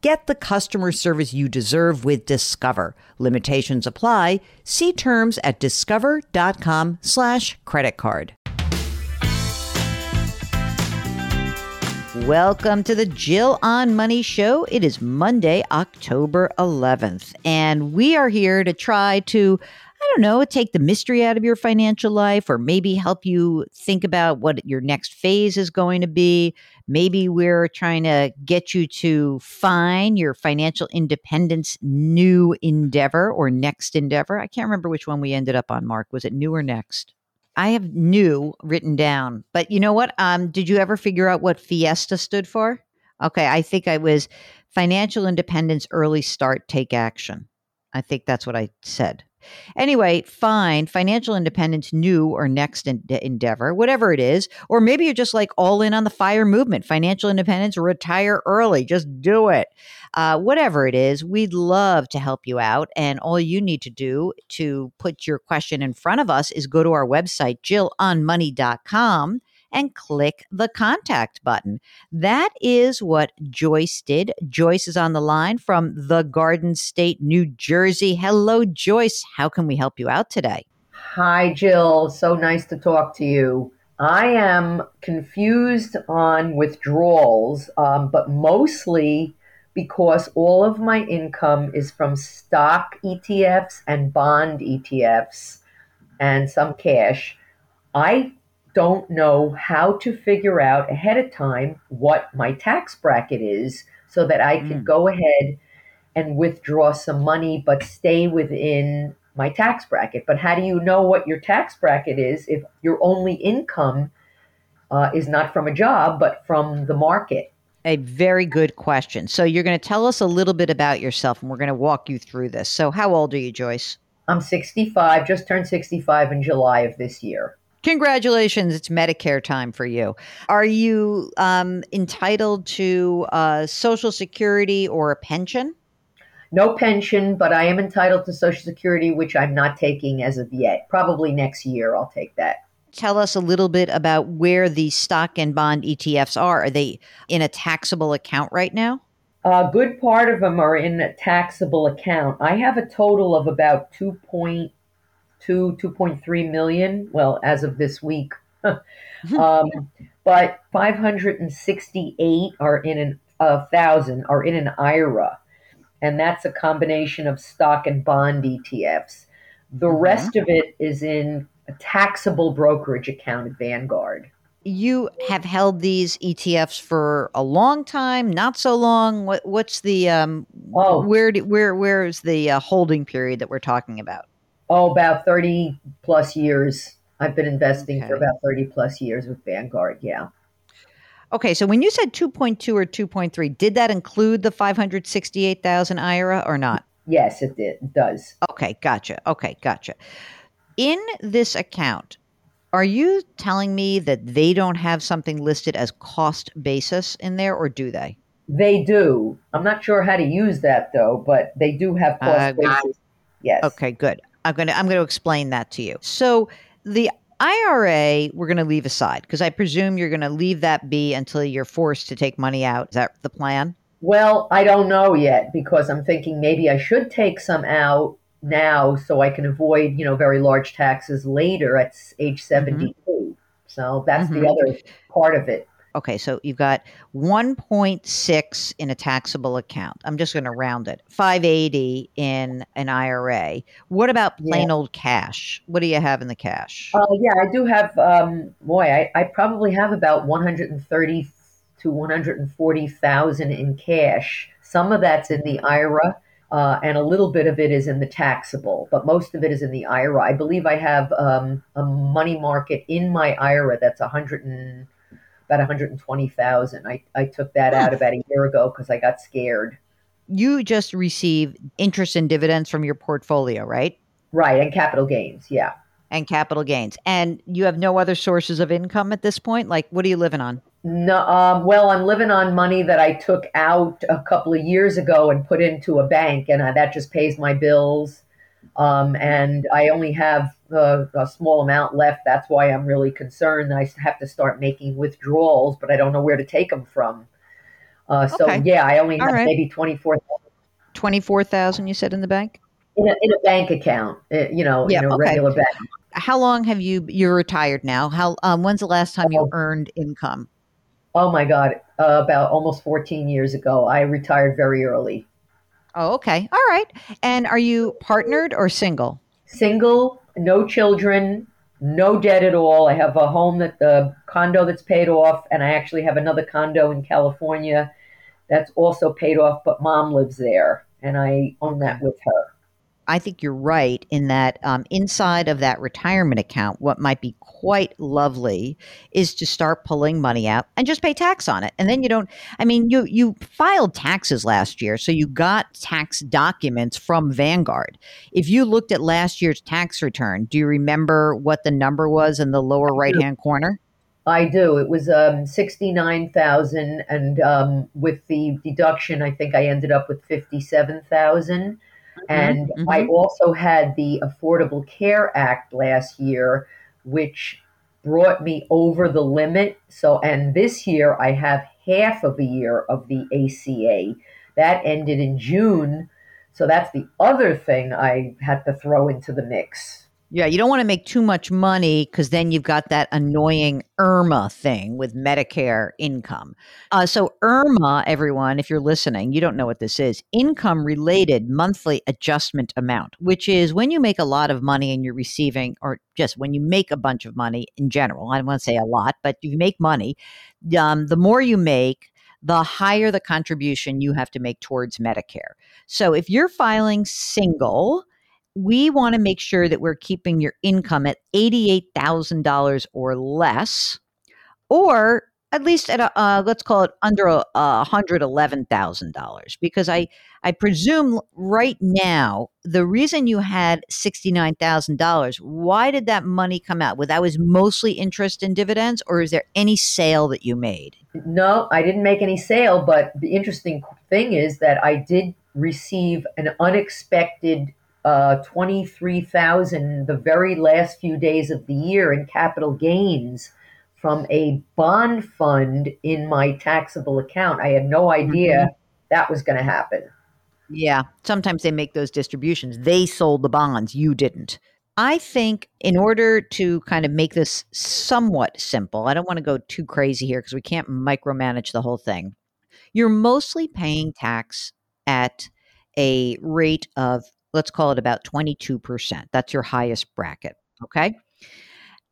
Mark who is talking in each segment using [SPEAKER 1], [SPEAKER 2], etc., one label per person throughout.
[SPEAKER 1] Get the customer service you deserve with Discover. Limitations apply. See terms at discover.com slash credit card. Welcome to the Jill on Money Show. It is Monday, October 11th, and we are here to try to I don't know, take the mystery out of your financial life or maybe help you think about what your next phase is going to be. Maybe we're trying to get you to find your financial independence new endeavor or next endeavor. I can't remember which one we ended up on, Mark. Was it new or next? I have new written down, but you know what? Um, did you ever figure out what Fiesta stood for? Okay, I think I was financial independence, early start, take action. I think that's what I said. Anyway, fine, financial independence, new or next endeavor, whatever it is. Or maybe you're just like all in on the fire movement, financial independence, retire early, just do it. Uh, whatever it is, we'd love to help you out. And all you need to do to put your question in front of us is go to our website, jillonmoney.com and click the contact button. That is what Joyce did. Joyce is on the line from the Garden State, New Jersey. Hello, Joyce. How can we help you out today?
[SPEAKER 2] Hi, Jill. So nice to talk to you. I am confused on withdrawals, um, but mostly because all of my income is from stock ETFs and bond ETFs and some cash. I don't know how to figure out ahead of time what my tax bracket is so that I can mm. go ahead and withdraw some money but stay within my tax bracket. But how do you know what your tax bracket is if your only income uh, is not from a job but from the market?
[SPEAKER 1] A very good question. So, you're going to tell us a little bit about yourself and we're going to walk you through this. So, how old are you, Joyce?
[SPEAKER 2] I'm 65, just turned 65 in July of this year.
[SPEAKER 1] Congratulations, it's Medicare time for you. Are you um, entitled to uh, Social Security or a pension?
[SPEAKER 2] No pension, but I am entitled to Social Security, which I'm not taking as of yet. Probably next year I'll take that.
[SPEAKER 1] Tell us a little bit about where the stock and bond ETFs are. Are they in a taxable account right now?
[SPEAKER 2] A good part of them are in a taxable account. I have a total of about 2.8 two, 2.3 million. Well, as of this week. um, but 568 are in an, a thousand are in an IRA. And that's a combination of stock and bond ETFs. The mm-hmm. rest of it is in a taxable brokerage account at Vanguard.
[SPEAKER 1] You have held these ETFs for a long time, not so long. What, what's the um, oh. where do, where where is the uh, holding period that we're talking about?
[SPEAKER 2] Oh, about 30 plus years. I've been investing okay. for about 30 plus years with Vanguard. Yeah.
[SPEAKER 1] Okay, so when you said 2.2 or 2.3, did that include the 568,000 IRA or not?
[SPEAKER 2] Yes, it did. It does.
[SPEAKER 1] Okay, gotcha. Okay, gotcha. In this account, are you telling me that they don't have something listed as cost basis in there or do they?
[SPEAKER 2] They do. I'm not sure how to use that though, but they do have cost
[SPEAKER 1] Uh,
[SPEAKER 2] basis. Yes.
[SPEAKER 1] Okay, good. I'm going to I'm going to explain that to you. So the IRA we're going to leave aside because I presume you're going to leave that be until you're forced to take money out. Is that the plan?
[SPEAKER 2] Well, I don't know yet because I'm thinking maybe I should take some out now so I can avoid, you know, very large taxes later at age 72. So that's
[SPEAKER 1] Mhm.
[SPEAKER 2] the other part of it.
[SPEAKER 1] Okay, so you've got 1.6 in a taxable account. I'm just going to round it. 580 in an IRA. What about plain old cash? What do you have in the cash?
[SPEAKER 2] Uh, yeah, I do have, um, boy, I, I probably have about 130 to 140,000 in cash. Some of that's in the IRA. Uh, and a little bit of it is in the taxable, but most of it is in the IRA. I believe I have um, a money market in my IRA that's 100 and about 120,000. I, I took that out about a year ago because I got scared.
[SPEAKER 1] you just receive interest and dividends from your portfolio, right?
[SPEAKER 2] Right, and capital gains, yeah.
[SPEAKER 1] And capital gains. And you have no other sources of income at this point? Like, what are you living on?
[SPEAKER 2] No, um, well, I'm living on money that I took out a couple of years ago and put into a bank, and uh, that just pays my bills. Um, and I only have uh, a small amount left. That's why I'm really concerned. I have to start making withdrawals, but I don't know where to take them from. Uh, so
[SPEAKER 1] Okay.
[SPEAKER 2] yeah, I only
[SPEAKER 1] All
[SPEAKER 2] have
[SPEAKER 1] right.
[SPEAKER 2] maybe twenty four
[SPEAKER 1] 24,000 you said in the bank?
[SPEAKER 2] in a, in a bank account. uh, You know,
[SPEAKER 1] Yeah,
[SPEAKER 2] in a
[SPEAKER 1] okay.
[SPEAKER 2] regular bank.
[SPEAKER 1] How long have you you're retired now? How um when's the last time you
[SPEAKER 2] Oh.
[SPEAKER 1] earned income?
[SPEAKER 2] Oh my God, uh, about almost fourteen years ago, I retired very early.
[SPEAKER 1] Oh, okay. All right. And are you partnered or single?
[SPEAKER 2] single, no children, no debt at all. I have a home that the condo that's paid off, and I actually have another condo in California that's also paid off, but mom lives there, and I own that with her.
[SPEAKER 1] I think you're right in that um, inside of that retirement account, what might be quite lovely is to start pulling money out and just pay tax on it. And then you don't, I mean, you, you filed taxes last year, so you got tax documents from Vanguard. If you looked at last year's tax return, do you remember what the number was in the lower right hand corner?
[SPEAKER 2] I do. It was um, sixty nine thousand, and um, with the deduction, I think I ended up with fifty seven thousand. And
[SPEAKER 1] mhm.
[SPEAKER 2] I also had the Affordable Care Act last year, which brought me over the limit. So, and this year I have half of a year of the ACA. That ended in June. So that's the other thing I had to throw into the mix.
[SPEAKER 1] Yeah, you don't want to make too much money because then you've got that annoying IRMAA thing with Medicare income. Uh, so, IRMAA, everyone, if you're listening, you don't know what this is income related monthly adjustment amount, which is when you make a lot of money and you're receiving, or just when you make a bunch of money in general. I don't want to say a lot, but you make money. Um, the more you make, the higher the contribution you have to make towards Medicare. So, if you're filing single, we want to make sure that we're keeping your income at $88,000 or less, or at least at a, uh, let's call it under a, a $111,000. Because I, I presume right now, the reason you had $69,000, why did that money come out? Well, that was mostly interest and dividends, or is there any sale that you made?
[SPEAKER 2] No, I didn't make any sale, but the interesting thing is that I did receive an unexpected uh, 23,000 the very last few days of the year in capital gains from a bond fund in my taxable account. I had no idea that was going to happen.
[SPEAKER 1] Yeah, sometimes they make those distributions. They sold the bonds, you didn't. I think in order to kind of make this somewhat simple, I don't want to go too crazy here because we can't micromanage the whole thing. You're mostly paying tax at a rate of, let's call it about 22%. That's your highest bracket. Okay.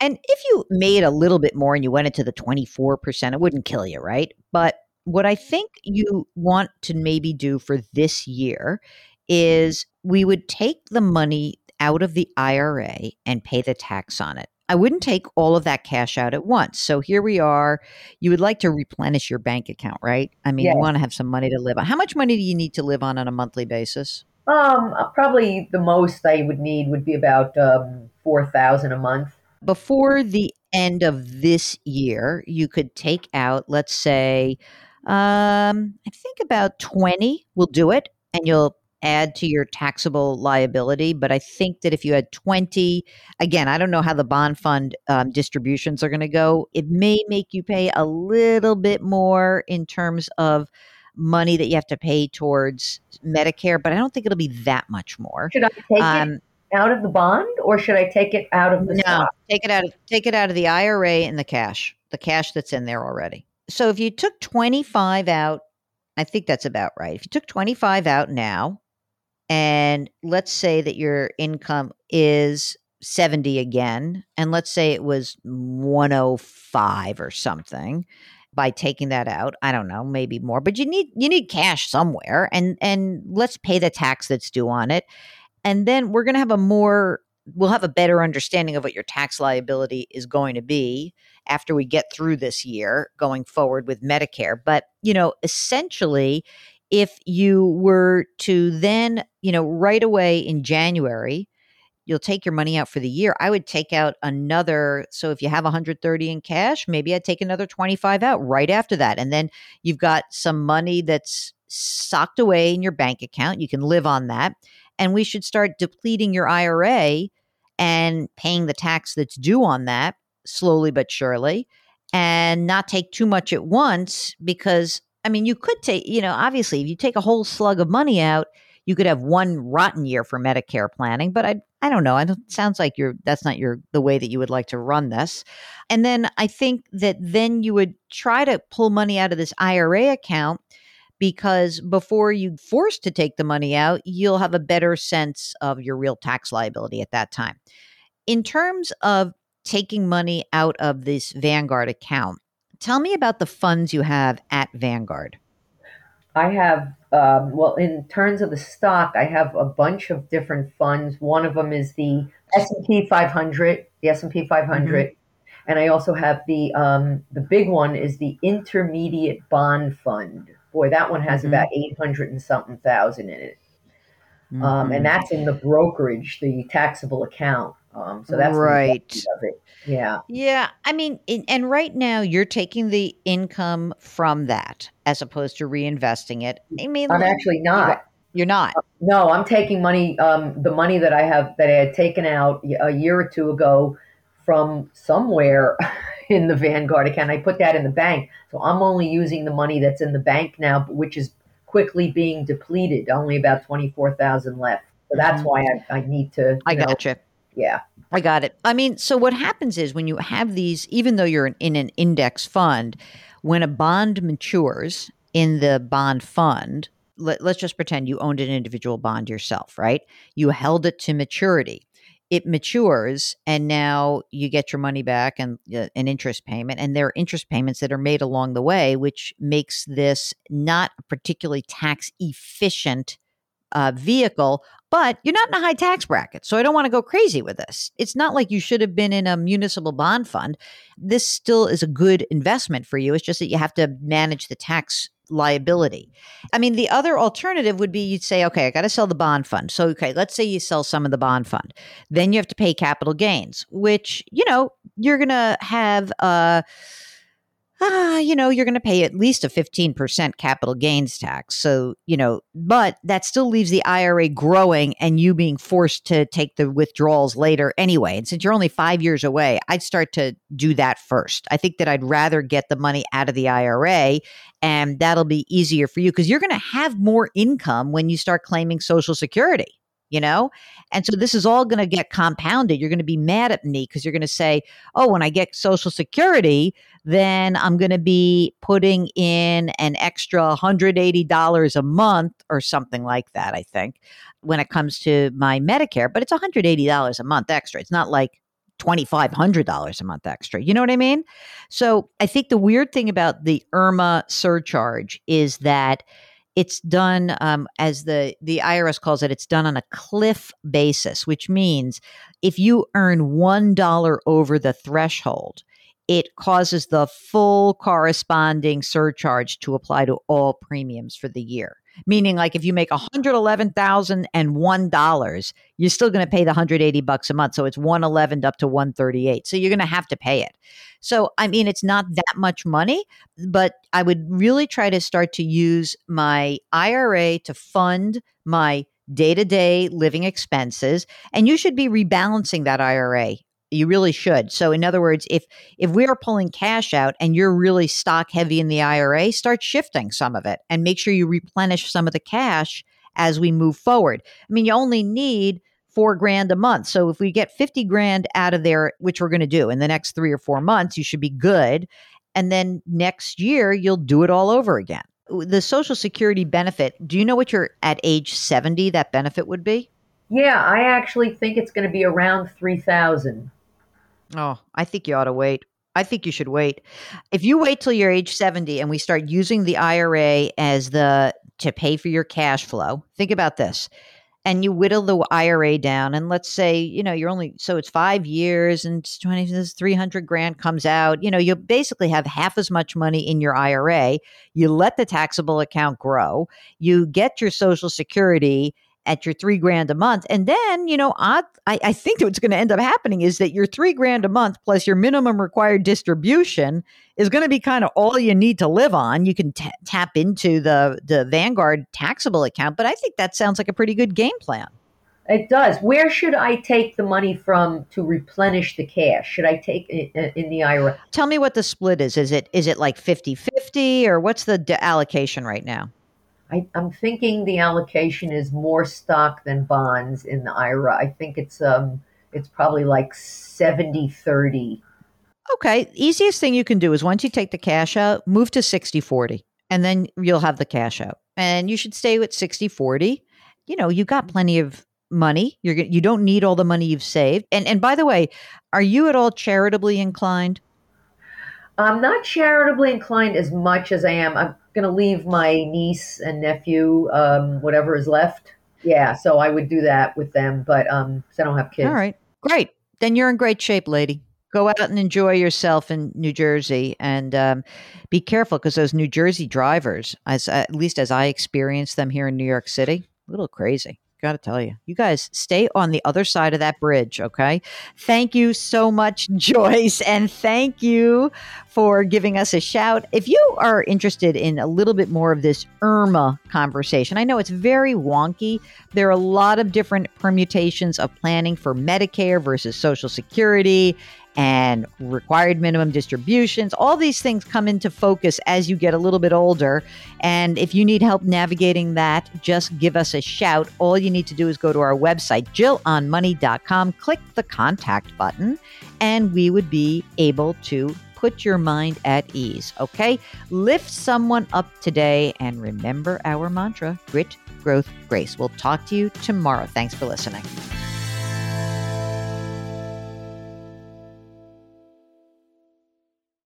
[SPEAKER 1] And if you made a little bit more and you went into the 24%, it wouldn't kill you, right? But what I think you want to maybe do for this year mm-hmm. is we would take the money out of the IRA and pay the tax on it. I wouldn't take all of that cash out at once. So here we are. You would like to replenish your bank account, right? I mean,
[SPEAKER 2] Yes.
[SPEAKER 1] you want to have some money to live on. How much money do you need to live on on a monthly basis?
[SPEAKER 2] Um, probably the most I would need would be about um, 4000 a month.
[SPEAKER 1] Before the end of this year, you could take out, let's say, Um, I think about 20 will do it and you'll add to your taxable liability. But I think that if you had 20, again, I don't know how the bond fund um, distributions are going to go. It may make you pay a little bit more in terms of money that you have to pay towards Medicare, but I don't think it'll be that much more.
[SPEAKER 2] Should I take um, it out of the bond or should I take it out of the
[SPEAKER 1] no,
[SPEAKER 2] stock?
[SPEAKER 1] take it out of take it out of the IRA and the cash, the cash that's in there already. So if you took 25 out, I think that's about right. If you took 25 out now, and let's say that your income is 70 again, and let's say it was 105 or something by taking that out. I don't know, maybe more, but you need you need cash somewhere and and let's pay the tax that's due on it. And then we're going to have a more we'll have a better understanding of what your tax liability is going to be after we get through this year going forward with Medicare. But, you know, essentially if you were to then, you know, right away in January, you'll take your money out for the year. I would take out another. So if you have 130 in cash, maybe I'd take another 25 out right after that. And then you've got some money that's socked away in your bank account. You can live on that. And we should start depleting your IRA and paying the tax that's due on that slowly but surely and not take too much at once because I mean, you could take, you know, obviously, if you take a whole slug of money out, you could have one rotten year for Medicare planning. But I, I don't know. It sounds like you're that's not your the way that you would like to run this. And then I think that then you would try to pull money out of this IRA account because before you forced to take the money out, you'll have a better sense of your real tax liability at that time. In terms of taking money out of this Vanguard account, Tell me about the funds you have at Vanguard.
[SPEAKER 2] I have, um, well, in terms of the stock, I have a bunch of different funds. One of them is the S&P 500, the S&P 500. Mm-hmm. And I also have the, um, the big one is the Intermediate Bond Fund. Boy, that one has mm-hmm. about 800 and something thousand in it. Mm-hmm. Um, and mm-hmm. that's in the brokerage, the taxable account. Um, so that's
[SPEAKER 1] right.
[SPEAKER 2] Yeah.
[SPEAKER 1] Yeah. I mean, and right now you're taking the income from that as opposed to reinvesting it. I mean,
[SPEAKER 2] I'm actually not.
[SPEAKER 1] You're not.
[SPEAKER 2] No, I'm taking money. Um, the money that I have that I had taken out a year or two ago from somewhere in the Vanguard account. I put that in the bank, so I'm only using the money that's in the bank now, which is quickly being depleted. Only about twenty four thousand left. So that's mm-hmm. why I, I need to.
[SPEAKER 1] I got you.
[SPEAKER 2] Yeah.
[SPEAKER 1] I got it. I mean, so what happens is when you have these, even though you're in an index fund, when a bond matures in the bond fund, let, us just pretend you owned an individual bond yourself, right? You held it to maturity. It matures, and now you get your money back and uh, an interest payment. And there are interest payments that are made along the way, which makes this not a particularly tax efficient uh, vehicle but you're not in a high tax bracket. So I don't want to go crazy with this. It's not like you should have been in a municipal bond fund. This still is a good investment for you. It's just that you have to manage the tax liability. I mean, the other alternative would be you'd say, okay, I got to sell the bond fund. So, okay, let's say you sell some of the bond fund. Then you have to pay capital gains, which, you know, you're going to have, uh, ah, you know, you're going to pay at least a 15% capital gains tax. So, you know, but that still leaves the IRA growing and you being forced to take the withdrawals later anyway. And since you're only five years away, I'd start to do that first. I think that I'd rather get the money out of the IRA and that'll be easier for you because you're going to have more income when you start claiming Social Security you know? And so this is all going to get compounded. You're going to be mad at me because you're going to say, oh, when I get Social Security, then I'm going to be putting in an extra $180 a month or something like that, I think, when it comes to my Medicare. But it's $180 a month extra. It's not like $2,500 a month extra. You know what I mean? So I think the weird thing about the IRMAA surcharge is that it's done um, as the the IRS calls it. It's done on a cliff basis, which means if you earn one dollar over the threshold, it causes the full corresponding surcharge to apply to all premiums for the year. Meaning, like if you make $111,001, you're still going to pay the 180 bucks a month. So it's 111 up to 138. So you're going to have to pay it. So, I mean, it's not that much money, but I would really try to start to use my IRA to fund my day to day living expenses. And you should be rebalancing that IRA you really should. So in other words, if if we are pulling cash out and you're really stock heavy in the IRA, start shifting some of it and make sure you replenish some of the cash as we move forward. I mean, you only need 4 grand a month. So if we get 50 grand out of there, which we're going to do in the next 3 or 4 months, you should be good. And then next year you'll do it all over again. The social security benefit, do you know what your at age 70 that benefit would be?
[SPEAKER 2] Yeah, I actually think it's going to be around 3000.
[SPEAKER 1] Oh, I think you ought to wait. I think you should wait. If you wait till you're age 70 and we start using the IRA as the to pay for your cash flow, think about this. And you whittle the IRA down, and let's say, you know, you're only so it's five years and 20, 300 grand comes out. You know, you'll basically have half as much money in your IRA. You let the taxable account grow, you get your Social Security, at your three grand a month. And then, you know, I, I think what's going to end up happening is that your three grand a month plus your minimum required distribution is going to be kind of all you need to live on. You can t- tap into the, the Vanguard taxable account, but I think that sounds like a pretty good game plan.
[SPEAKER 2] It does. Where should I take the money from to replenish the cash? Should I take it uh, in the IRA?
[SPEAKER 1] Tell me what the split is. Is it is it like 50-50 or what's the allocation right now?
[SPEAKER 2] I, am thinking the allocation is more stock than bonds in the IRA. I think it's um it's probably like 70 30.
[SPEAKER 1] Okay. Easiest thing you can do is once you take the cash out, move to 60 40, and then you'll have the cash out. And you should stay with 60 40. You know, you got plenty of money. You're you don't need all the money you've saved. And and by the way, are you at all charitably inclined?
[SPEAKER 2] I'm not charitably inclined as much as I am. I'm going to leave my niece and nephew um, whatever is left. Yeah, so I would do that with them, but um, I don't have kids.
[SPEAKER 1] All right, great. Then you're in great shape, lady. Go out and enjoy yourself in New Jersey, and um, be careful because those New Jersey drivers, as at least as I experienced them here in New York City, a little crazy got to tell you, you guys stay on the other side of that bridge, okay? Thank you so much, Joyce, and thank you for giving us a shout. If you are interested in a little bit more of this IRMAA conversation, I know it's very wonky. There are a lot of different permutations of planning for Medicare versus Social Security and required minimum distributions. All these things come into focus as you get a little bit older. And if you need help navigating that, just give us a shout. All you need to do is go to our website, jillonmoney.com, click the contact button, and we would be able to put your mind at ease. Okay? Lift someone up today and remember our mantra grit, growth, grace. We'll talk to you tomorrow. Thanks for listening.